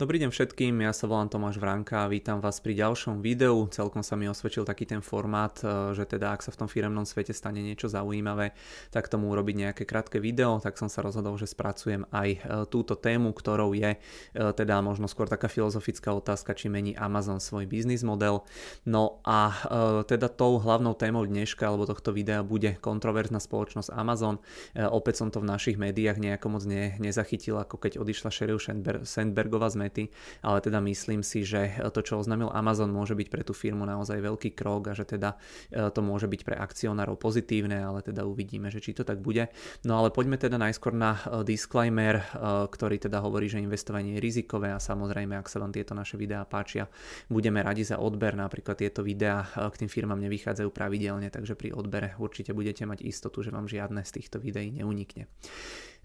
Dobrý deň všetkým, ja sa volám Tomáš Vranka a vítam vás pri ďalšom videu. Celkom sa mi osvedčil taký ten formát, e, že teda ak sa v tom firemnom svete stane niečo zaujímavé, tak tomu urobiť nejaké krátke video, tak som sa rozhodol, že spracujem aj e, túto tému, ktorou je e, teda možno skôr taká filozofická otázka, či mení Amazon svoj biznis model. No a teda tou hlavnou témou dneška alebo tohto videa bude kontroverzná spoločnosť Amazon. Opäť som to v našich médiách nejako moc ne, nezachytil, ako keď odišla Sheryl Sandbergová z mety, ale teda myslím si, že to, čo oznámil Amazon, môže byť pre tú firmu naozaj veľký krok a že teda e, to môže byť pre akcionárov pozitívne, ale teda uvidíme, že či to tak bude. No ale poďme teda najskôr na e, disclaimer, e, ktorý teda hovorí, že investovanie je rizikové a samozrejme, ak sa vám tieto naše videá páčia, budeme radi za odber. Napríklad tieto videá k tým firmám nevychádzajú pravidelne, takže pri odbere určite budete mať istotu, že vám žiadne z týchto videí neunikne.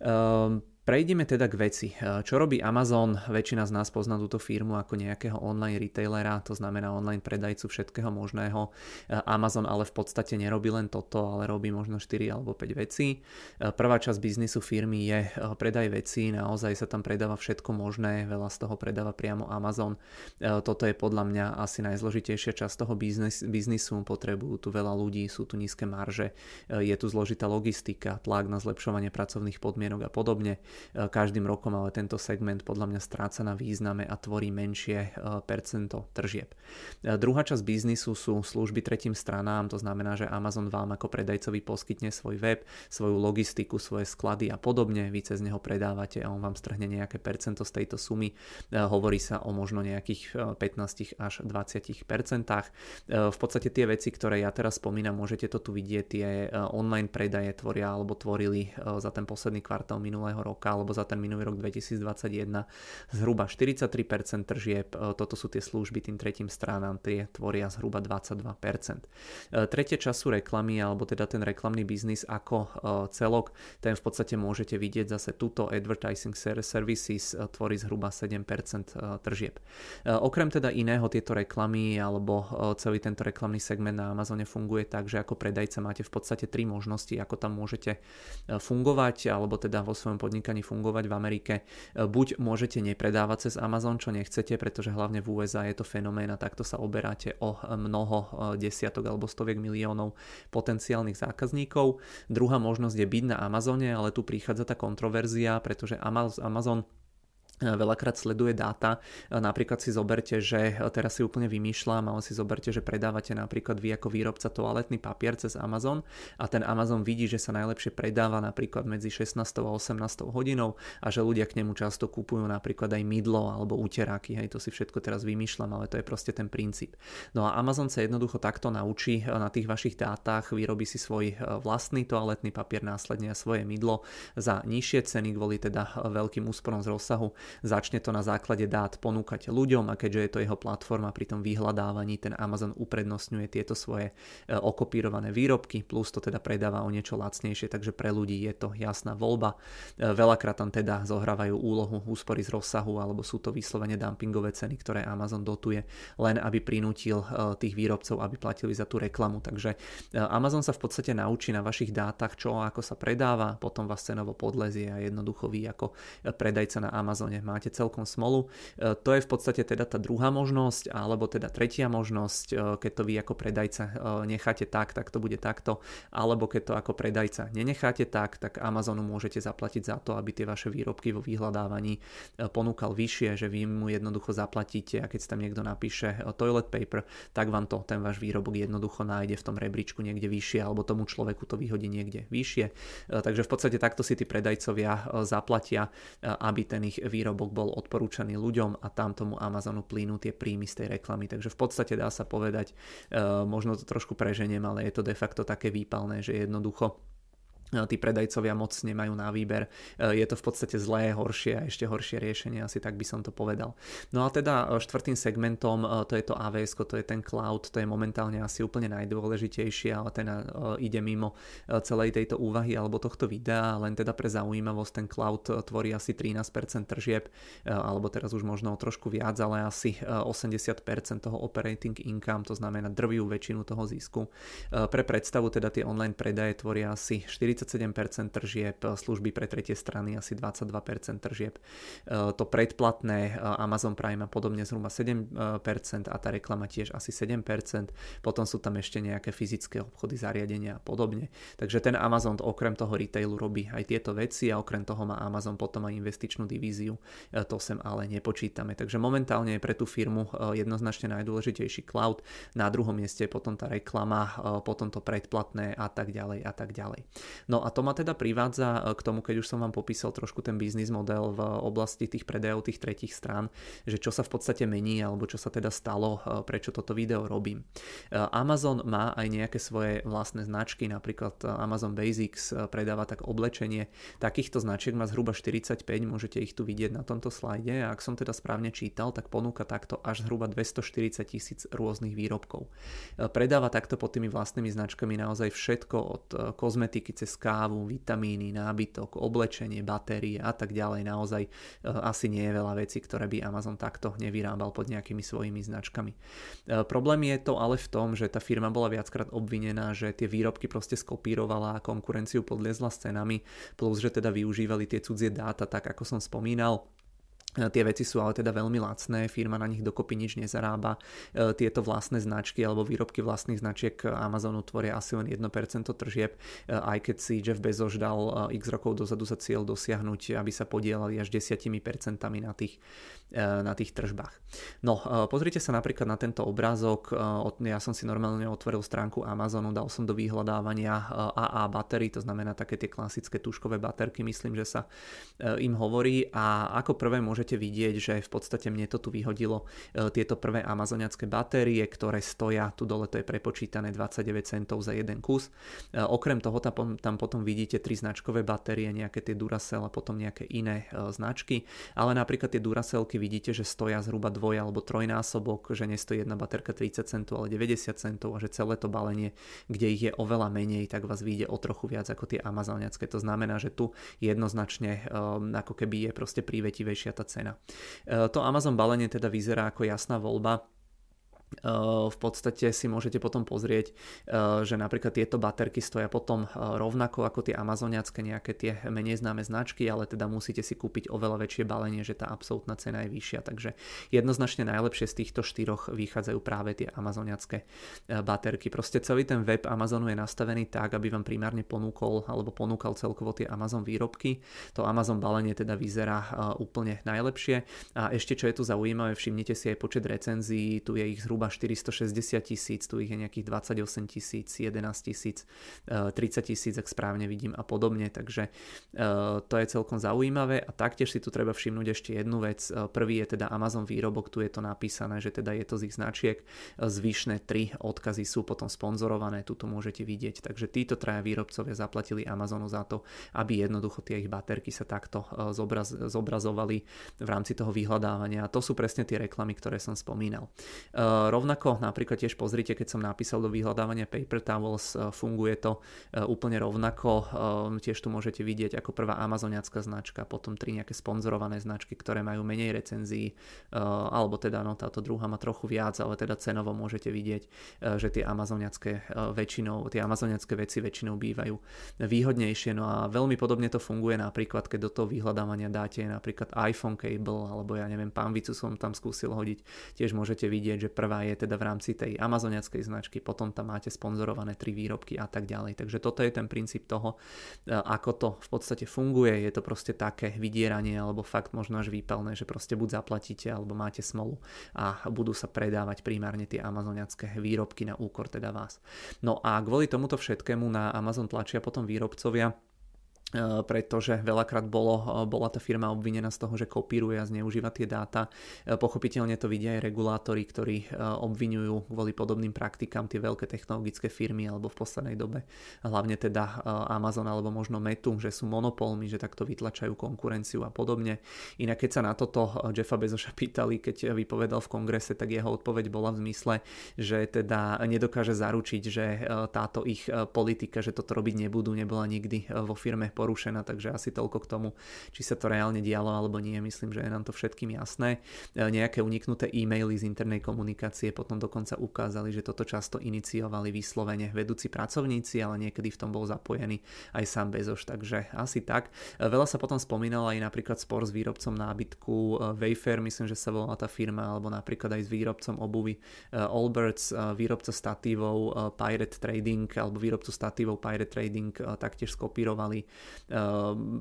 Um, Prejdeme teda k veci. Čo robí Amazon? Väčšina z nás pozná túto firmu ako nejakého online retailera, to znamená online predajcu všetkého možného. Amazon ale v podstate nerobí len toto, ale robí možno 4 alebo 5 vecí. Prvá časť biznisu firmy je predaj vecí, naozaj sa tam predáva všetko možné, veľa z toho predáva priamo Amazon. Toto je podľa mňa asi najzložitejšia časť toho biznis, biznisu, potrebujú tu veľa ľudí, sú tu nízke marže, je tu zložitá logistika, tlak na zlepšovanie pracovných podmienok a podobne E, každým rokom, ale tento segment podľa mňa stráca na význame a tvorí menšie e, percento tržieb. E, druhá časť biznisu sú služby tretím stranám, to znamená, že Amazon vám ako predajcovi poskytne svoj web, svoju logistiku, svoje sklady a podobne, vy cez neho predávate a on vám strhne nejaké percento z tejto sumy. Hovorí sa o možno nejakých 15 až 20 percentách. V podstate tie veci, ktoré ja teraz spomínam, môžete to tu vidieť, tie online predaje tvoria alebo tvorili za ten posledný kvartál minulého roka alebo za ten minulý rok 2021 zhruba 43% tržieb. E, toto sú tie služby tým tretím stranám, tie tvoria zhruba 22%. E, tretie čas sú reklamy alebo teda ten reklamný biznis ako e, celok, ten v podstate môžete vidieť zase túto advertising services tvorí zhruba 7% tržieb. Okrem teda iného tieto reklamy alebo celý tento reklamný segment na Amazone funguje tak, že ako predajca máte v podstate tri možnosti, ako tam môžete fungovať alebo teda vo svojom podnikaní podnikaní fungovať v Amerike. E, buď môžete nepredávať cez Amazon, čo nechcete, pretože hlavne v USA je to fenomén a takto sa oberáte o mnoho e, desiatok alebo stoviek miliónov potenciálnych zákazníkov. Druhá možnosť je byť na Amazone, ale tu prichádza tá kontroverzia, pretože Amazon veľakrát sleduje dáta. Napríklad si zoberte, že teraz si úplne vymýšľam, ale si zoberte, že predávate napríklad vy ako výrobca toaletný papier cez Amazon a ten Amazon vidí, že sa najlepšie predáva napríklad medzi 16 a 18 hodinou a že ľudia k nemu často kupujú napríklad aj mydlo alebo uteráky. Hej, to si všetko teraz vymýšľam, ale to je proste ten princíp. No a Amazon sa jednoducho takto naučí na tých vašich dátach, vyrobí si svoj vlastný toaletný papier, následne a svoje mydlo za nižšie ceny kvôli teda veľkým úsporom z rozsahu začne to na základe dát ponúkať ľuďom a keďže je to jeho platforma pri tom vyhľadávaní, ten Amazon uprednostňuje tieto svoje e, okopírované výrobky, plus to teda predáva o niečo lacnejšie, takže pre ľudí je to jasná voľba. E, veľakrát tam teda zohrávajú úlohu úspory z rozsahu alebo sú to vyslovene dumpingové ceny, ktoré Amazon dotuje, len aby prinútil e, tých výrobcov, aby platili za tú reklamu. Takže Amazon sa v podstate naučí na vašich dátach, čo ako sa predáva, potom vás cenovo podlezie a jednoducho vy ako predajca na Amazone sezóne máte celkom smolu. E, to je v podstate teda tá druhá možnosť, alebo teda tretia možnosť, e, keď to vy ako predajca e, necháte tak, tak to bude takto, alebo keď to ako predajca nenecháte tak, tak Amazonu môžete zaplatiť za to, aby tie vaše výrobky vo vyhľadávaní ponúkal vyššie, že vy mu jednoducho zaplatíte a keď tam niekto napíše toilet paper, tak vám to ten váš výrobok jednoducho nájde v tom rebríčku niekde vyššie, alebo tomu človeku to vyhodí niekde vyššie. Takže v podstate takto si tí predajcovia zaplatia, aby ten ich výrobok výrobok bol odporúčaný ľuďom a tam tomu Amazonu plínu tie príjmy z tej reklamy. Takže v podstate dá sa povedať, e, možno to trošku preženiem, ale je to de facto také výpalné, že jednoducho tí predajcovia moc nemajú na výber. E, je to v podstate zlé, horšie a ešte horšie riešenie, asi tak by som to povedal. No a teda e, štvrtým segmentom e, to je to AWS, to je ten cloud, to je momentálne asi úplne najdôležitejšie, ale ten ide mimo celej tejto úvahy alebo tohto videa, len teda pre zaujímavosť ten cloud tvorí asi 13% tržieb, alebo teraz už možno trošku viac, ale asi 80% toho operating income, to znamená drvivú väčšinu toho zisku. Pre predstavu teda tie online predaje tvoria asi 40 47% tržieb, služby pre tretie strany asi 22% tržieb. To predplatné Amazon Prime a podobne zhruba 7% a tá reklama tiež asi 7%. Potom sú tam ešte nejaké fyzické obchody, zariadenia a podobne. Takže ten Amazon okrem toho retailu robí aj tieto veci a okrem toho má Amazon potom aj investičnú divíziu. To sem ale nepočítame. Takže momentálne je pre tú firmu jednoznačne najdôležitejší cloud. Na druhom mieste potom tá reklama, potom to predplatné a tak ďalej a tak ďalej. No a to ma teda privádza k tomu, keď už som vám popísal trošku ten biznis model v oblasti tých predajov tých tretich strán, že čo sa v podstate mení alebo čo sa teda stalo, prečo toto video robím. Amazon má aj nejaké svoje vlastné značky, napríklad Amazon Basics predáva tak oblečenie. Takýchto značiek má zhruba 45, môžete ich tu vidieť na tomto slajde a ak som teda správne čítal, tak ponúka takto až zhruba 240 tisíc rôznych výrobkov. Predáva takto pod tými vlastnými značkami naozaj všetko od kozmetiky cez kávu, vitamíny, nábytok, oblečenie, batérie a tak ďalej. Naozaj asi nie je veľa vecí, ktoré by Amazon takto nevyrábal pod nejakými svojimi značkami. Problém je to ale v tom, že tá firma bola viackrát obvinená, že tie výrobky proste skopírovala a konkurenciu podliezla s cenami, plus že teda využívali tie cudzie dáta, tak ako som spomínal Tie veci sú ale teda veľmi lacné, firma na nich dokopy nič nezarába. E, tieto vlastné značky alebo výrobky vlastných značiek Amazonu tvoria asi len 1% tržieb, e, aj keď si Jeff Bezos dal e, x rokov dozadu za cieľ dosiahnuť, aby sa podielali až 10% na tých, na tých tržbách. No, pozrite sa napríklad na tento obrázok. Ja som si normálne otvoril stránku Amazonu, dal som do vyhľadávania AA batery, to znamená také tie klasické tuškové baterky, myslím, že sa im hovorí a ako prvé môže môžete vidieť, že v podstate mne to tu vyhodilo e, tieto prvé amazoniacké batérie, ktoré stoja, tu dole to je prepočítané 29 centov za jeden kus. E, okrem toho tam, potom vidíte tri značkové batérie, nejaké tie Duracell a potom nejaké iné e, značky, ale napríklad tie Duracellky vidíte, že stoja zhruba dvoj alebo trojnásobok, že nestojí jedna baterka 30 centov, ale 90 centov a že celé to balenie, kde ich je oveľa menej, tak vás vyjde o trochu viac ako tie amazoniacké. To znamená, že tu jednoznačne ako keby je proste prívetivejšia tá cena. E, to Amazon balenie teda vyzerá ako jasná voľba v podstate si môžete potom pozrieť, eh, že napríklad tieto baterky stoja potom eh, rovnako ako tie amazoniacké nejaké tie menej známe značky, ale teda musíte si kúpiť oveľa väčšie balenie, že tá absolútna cena je vyššia. Takže jednoznačne najlepšie z týchto štyroch vychádzajú práve tie amazoniacké baterky. Proste celý ten web Amazonu je nastavený tak, aby vám primárne ponúkol alebo ponúkal celkovo tie Amazon výrobky. To Amazon balenie teda vyzerá úplne najlepšie. A ešte čo je tu zaujímavé, všimnite si aj počet recenzií, tu je ich zhruba zhruba 460 tisíc, tu ich je nejakých 28 tisíc, 11 tisíc, 30 eh, tisíc, ak správne vidím a podobne, takže eh, to je celkom zaujímavé a taktiež si tu treba všimnúť ešte jednu vec. Eh, prvý je teda Amazon výrobok, tu je to napísané, že teda je to z ich značiek. Zvyšné tri odkazy sú potom sponzorované, tu to môžete vidieť. Takže títo traja výrobcovia zaplatili Amazonu za to, aby jednoducho tie ich baterky sa takto zobraz, zobrazovali v rámci toho vyhľadávania. A to sú presne tie reklamy, ktoré som spomínal. Rovnako napríklad tiež pozrite, keď som napísal do vyhľadávania Paper Towels, e, funguje to e, úplne rovnako. E, tiež tu môžete vidieť ako prvá amazoniacká značka, potom tri nejaké sponzorované značky, ktoré majú menej recenzií, alebo teda no, táto druhá má trochu viac, ale teda cenovo môžete vidieť, že tie amazoniacké väčšinou, tie amazoniacké veci väčšinou bývajú výhodnejšie. No a veľmi podobne to funguje napríklad, keď do toho vyhľadávania dáte napríklad iPhone cable, alebo ja neviem, pánvicu som tam skúsil hodiť, tiež môžete vidieť, že prvá je teda v rámci tej amazoniackej značky, potom tam máte sponzorované tri výrobky a tak ďalej. Takže toto je ten princíp toho, e, ako to v podstate funguje. Je to proste také vydieranie alebo fakt možno až výpalné, že proste buď zaplatíte alebo máte smolu a budú sa predávať primárne tie amazoniacké výrobky na úkor teda vás. No a kvôli tomuto všetkému na Amazon tlačia potom výrobcovia pretože veľakrát bolo, eh, bola tá firma obvinená z toho, že kopíruje a zneužíva tie dáta. Eh, pochopiteľne to vidia aj regulátori, ktorí obvinujú kvôli podobným praktikám tie veľké technologické firmy alebo v poslednej dobe hlavne teda Amazon alebo možno Metu, že sú monopolmi, že takto vytlačajú konkurenciu a podobne. Inak keď sa na toto Jeffa Bezoša pýtali, keď vypovedal v kongrese, tak jeho odpoveď bola v zmysle, že teda nedokáže zaručiť, že táto ich politika, že toto robiť nebudú, nebola nikdy vo firme porušená, takže asi toľko k tomu, či sa to reálne dialo alebo nie, myslím, že je nám to všetkým jasné. Nejaké uniknuté e-maily z internej komunikácie potom dokonca ukázali, že toto často iniciovali vyslovene vedúci pracovníci, ale niekedy v tom bol zapojený aj sám Bezoš, takže asi tak. Veľa sa potom spomínalo aj napríklad spor s výrobcom nábytku Wayfair, myslím, že sa volala tá firma, alebo napríklad aj s výrobcom obuvy Allbirds, výrobca statívov Pirate Trading, alebo výrobcu statívov Pirate Trading taktiež skopírovali.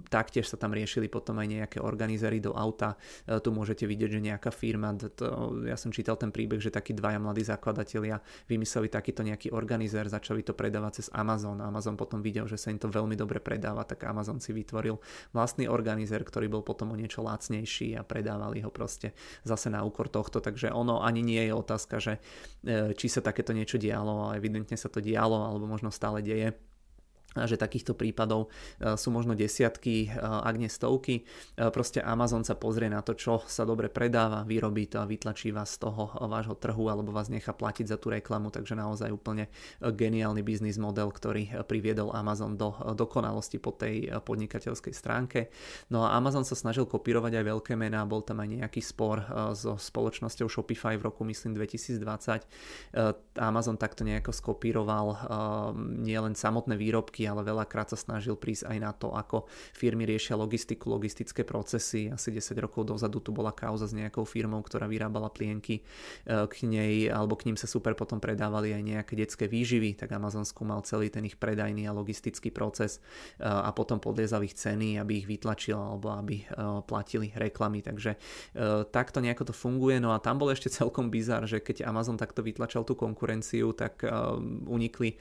Taktiež sa tam riešili potom aj nejaké organizery do auta. Tu môžete vidieť, že nejaká firma, to, ja som čítal ten príbeh, že takí dvaja mladí zakladatelia vymysleli takýto nejaký organizer, začali to predávať cez Amazon. Amazon potom videl, že sa im to veľmi dobre predáva, tak Amazon si vytvoril vlastný organizer, ktorý bol potom o niečo lacnejší a predávali ho proste zase na úkor tohto. Takže ono ani nie je otázka, že e, či sa takéto niečo dialo, ale evidentne sa to dialo alebo možno stále deje že takýchto prípadov e, sú možno desiatky, e, ak nie stovky. E, proste Amazon sa pozrie na to, čo sa dobre predáva, vyrobí to a vytlačí vás z toho vášho trhu alebo vás nechá platiť za tú reklamu, takže naozaj úplne geniálny biznis model, ktorý priviedol Amazon do dokonalosti po tej podnikateľskej stránke. No a Amazon sa snažil kopírovať aj veľké mená, bol tam aj nejaký spor so spoločnosťou Shopify v roku myslím 2020. Amazon takto nejako skopíroval nielen samotné výrobky, ale veľakrát sa snažil prísť aj na to, ako firmy riešia logistiku, logistické procesy. Asi 10 rokov dozadu tu bola kauza s nejakou firmou, ktorá vyrábala plienky e, k nej, alebo k ním sa super potom predávali aj nejaké detské výživy, tak Amazon skúmal celý ten ich predajný a logistický proces e, a potom podliezal ich ceny, aby ich vytlačil alebo aby e, platili reklamy. Takže takto nejako to funguje. No a tam bol ešte celkom bizar, že keď Amazon takto vytlačal tú konkurenciu, tak unikli,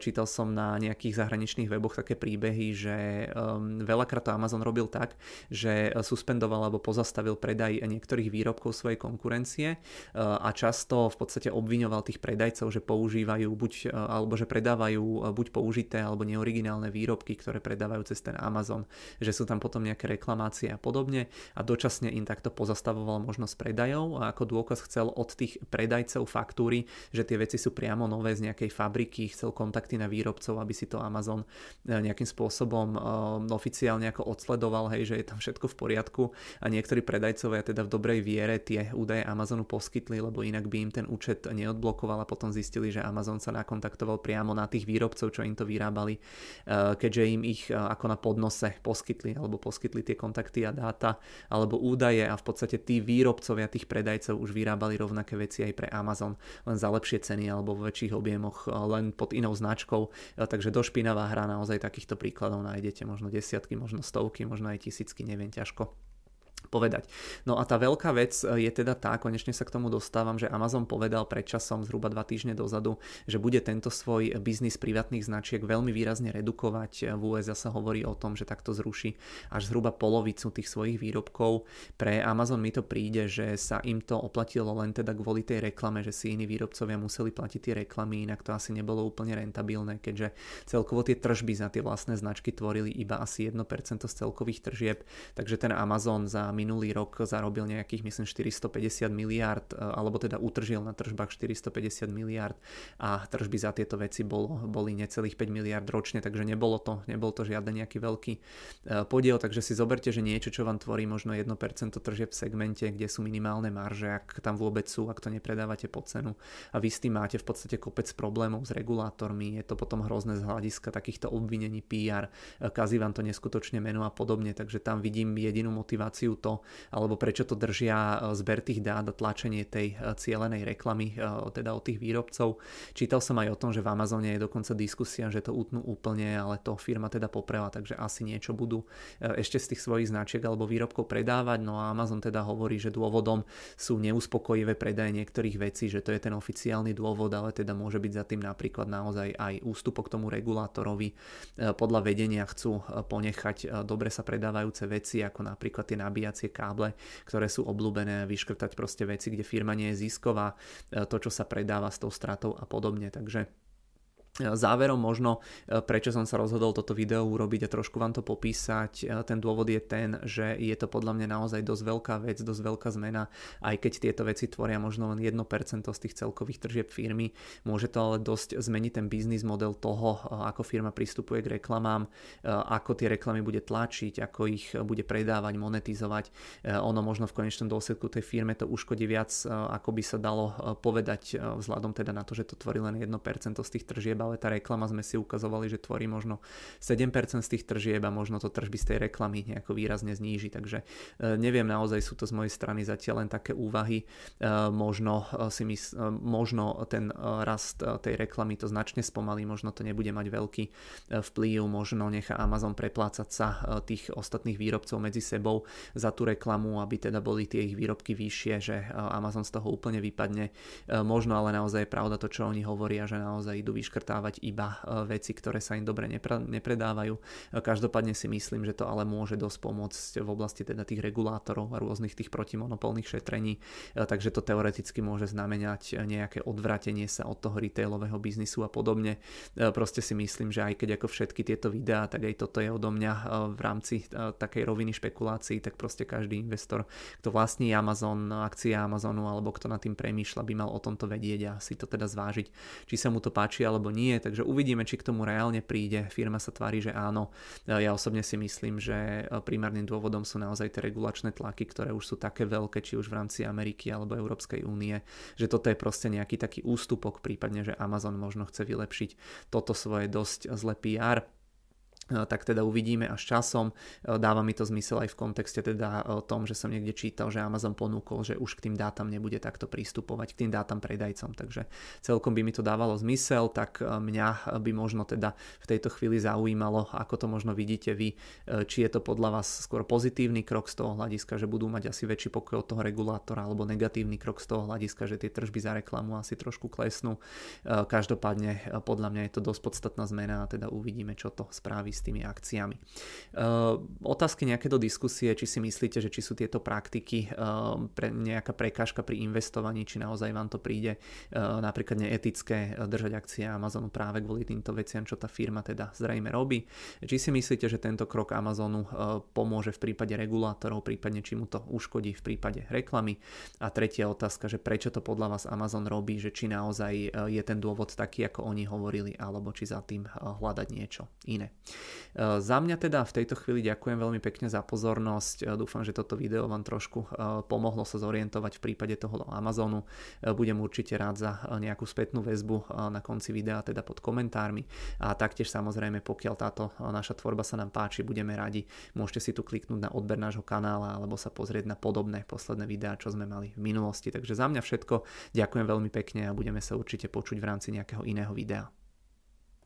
čítal som na nejakých zahraničných zahraničných weboch také príbehy, že um, veľakrát to Amazon robil tak, že suspendoval alebo pozastavil predaj niektorých výrobkov svojej konkurencie uh, a často v podstate obviňoval tých predajcov, že používajú buď, uh, alebo že predávajú uh, buď použité alebo neoriginálne výrobky, ktoré predávajú cez ten Amazon, že sú tam potom nejaké reklamácie a podobne. A dočasne im takto pozastavoval možnosť predajov a ako dôkaz chcel od tých predajcov faktúry, že tie veci sú priamo nové z nejakej fabriky, chcel kontakty na výrobcov, aby si to Amazon Amazon e, nejakým spôsobom e, oficiálne ako odsledoval, hej, že je tam všetko v poriadku a niektorí predajcovia teda v dobrej viere tie údaje Amazonu poskytli, lebo inak by im ten účet neodblokoval a potom zistili, že Amazon sa nakontaktoval priamo na tých výrobcov, čo im to vyrábali, e, keďže im ich ako na podnose poskytli alebo poskytli tie kontakty a dáta alebo údaje a v podstate tí výrobcovia tých predajcov už vyrábali rovnaké veci aj pre Amazon, len za lepšie ceny alebo v väčších objemoch, len pod inou značkou, takže do špinavé zaujímavá hra, naozaj takýchto príkladov nájdete možno desiatky, možno stovky, možno aj tisícky, neviem ťažko povedať. No a tá veľká vec e, je teda tá, konečne sa k tomu dostávam, že Amazon povedal predčasom zhruba dva týždne dozadu, že bude tento svoj biznis privátnych značiek veľmi výrazne redukovať. V USA sa hovorí o tom, že takto zruší až zhruba polovicu tých svojich výrobkov. Pre Amazon mi to príde, že sa im to oplatilo len teda kvôli tej reklame, že si iní výrobcovia museli platiť tie reklamy, inak to asi nebolo úplne rentabilné, keďže celkovo tie tržby za tie vlastné značky tvorili iba asi 1% z celkových tržieb, takže ten Amazon za minulý rok zarobil nejakých myslím 450 miliard, e, alebo teda utržil na tržbách 450 miliard a tržby za tieto veci bolo, boli necelých 5 miliard ročne, takže nebolo to, nebol to žiadny nejaký veľký e, podiel, takže si zoberte, že niečo, čo vám tvorí možno 1% tržieb v segmente, kde sú minimálne marže, ak tam vôbec sú, ak to nepredávate po cenu. A vy s tým máte v podstate kopec problémov s regulátormi, je to potom hrozné z hľadiska takýchto obvinení PR, e, kazí vám to neskutočne meno a podobne, takže tam vidím jedinú motiváciu to, alebo prečo to držia e, zber tých dát a tlačenie tej e, cielenej reklamy, e, teda od tých výrobcov. Čítal som aj o tom, že v Amazone je dokonca diskusia, že to utnú úplne, ale to firma teda poprela, takže asi niečo budú ešte z tých svojich značiek alebo výrobkov predávať. No a Amazon teda hovorí, že dôvodom sú neuspokojivé predaje niektorých vecí, že to je ten oficiálny dôvod, ale teda môže byť za tým napríklad naozaj aj ústupok tomu regulátorovi. Podľa vedenia chcú ponechať dobre sa predávajúce veci, ako napríklad tie nabíjacie navigacie káble, ktoré sú obľúbené, vyškrtať proste veci, kde firma nie je zisková, e, to, čo sa predáva s tou stratou a podobne. Takže Záverom možno, e, prečo som sa rozhodol toto video urobiť a trošku vám to popísať, e, ten dôvod je ten, že je to podľa mňa naozaj dosť veľká vec, dosť veľká zmena, aj keď tieto veci tvoria možno len 1% z tých celkových tržieb firmy, môže to ale dosť zmeniť ten biznis model toho, e, ako firma pristupuje k reklamám, ako tie reklamy bude tlačiť, ako ich bude predávať, monetizovať. Ono možno v konečnom dôsledku tej firme to uškodí viac, ako by sa dalo povedať vzhľadom teda na to, že to tvorí len 1% z tých tržieb, ale tá reklama sme si ukazovali, že tvorí možno 7% z tých tržieb a možno to tržby z tej reklamy nejako výrazne zníži. Takže e, neviem, naozaj sú to z mojej strany zatiaľ len také úvahy. E, možno, e, si mys- možno ten rast tej reklamy to značne spomalí, možno to nebude mať veľký vplyv, možno nechá Amazon preplácať sa tých ostatných výrobcov medzi sebou za tú reklamu, aby teda boli tie ich výrobky vyššie, že Amazon z toho úplne vypadne. Možno ale naozaj je pravda to, čo oni hovoria, že naozaj idú vyškrtávať predávať iba e, veci, ktoré sa im dobre nepredávajú. E, každopádne si myslím, že to ale môže dosť pomôcť v oblasti teda tých regulátorov a rôznych tých protimonopolných šetrení, e, takže to teoreticky môže znamenať nejaké odvratenie sa od toho retailového biznisu a podobne. Proste si myslím, že aj keď ako všetky tieto videá, tak aj toto je odo mňa v rámci takej roviny špekulácií, tak proste každý investor, kto vlastní Amazon, akcie Amazonu alebo kto nad tým premýšľa, by mal o tomto vedieť a si to teda zvážiť, či sa mu to páči alebo nie nie, takže uvidíme, či k tomu reálne príde. Firma sa tvári, že áno. Ja osobne si myslím, že primárnym dôvodom sú naozaj tie regulačné tlaky, ktoré už sú také veľké, či už v rámci Ameriky alebo Európskej únie, že toto je proste nejaký taký ústupok, prípadne, že Amazon možno chce vylepšiť toto svoje dosť zlé PR E, tak teda uvidíme až časom. E, dáva mi to zmysel aj v kontexte teda o tom, že som niekde čítal, že Amazon ponúkol, že už k tým dátam nebude takto prístupovať, k tým dátam predajcom, takže celkom by mi to dávalo zmysel, tak mňa by možno teda v tejto chvíli zaujímalo, ako to možno vidíte vy, či je to podľa vás skôr pozitívny krok z toho hľadiska, že budú mať asi väčší pokoj od toho regulátora, alebo negatívny krok z toho hľadiska, že tie tržby za reklamu asi trošku klesnú. Každopádne podľa mňa je to dosť podstatná zmena a teda uvidíme, čo to spraví s tými akciami. Uh, otázky nejaké do diskusie, či si myslíte, že či sú tieto praktiky uh, pre nejaká prekážka pri investovaní, či naozaj vám to príde uh, napríklad neetické držať akcie Amazonu práve kvôli týmto veciam, čo tá firma teda zrejme robí. Či si myslíte, že tento krok Amazonu pomôže v prípade regulátorov, prípadne či mu to uškodí v prípade reklamy. A tretia otázka, že prečo to podľa vás Amazon robí, že či naozaj je ten dôvod taký, ako oni hovorili, alebo či za tým hľadať niečo iné. E, za mňa teda v tejto chvíli ďakujem veľmi pekne za pozornosť. E, dúfam, že toto video vám trošku e, pomohlo sa zorientovať v prípade toho Amazonu. Budem určite rád za nejakú spätnú väzbu na konci videa, teda pod komentármi. A taktiež samozrejme, pokiaľ táto naša tvorba sa nám páči, budeme radi. Môžete si tu kliknúť na odber nášho kanála alebo sa pozrieť na podobné posledné videá, čo sme mali v minulosti. Takže za mňa všetko. Ďakujem veľmi pekne a budeme sa určite počuť v rámci nejakého iného videa.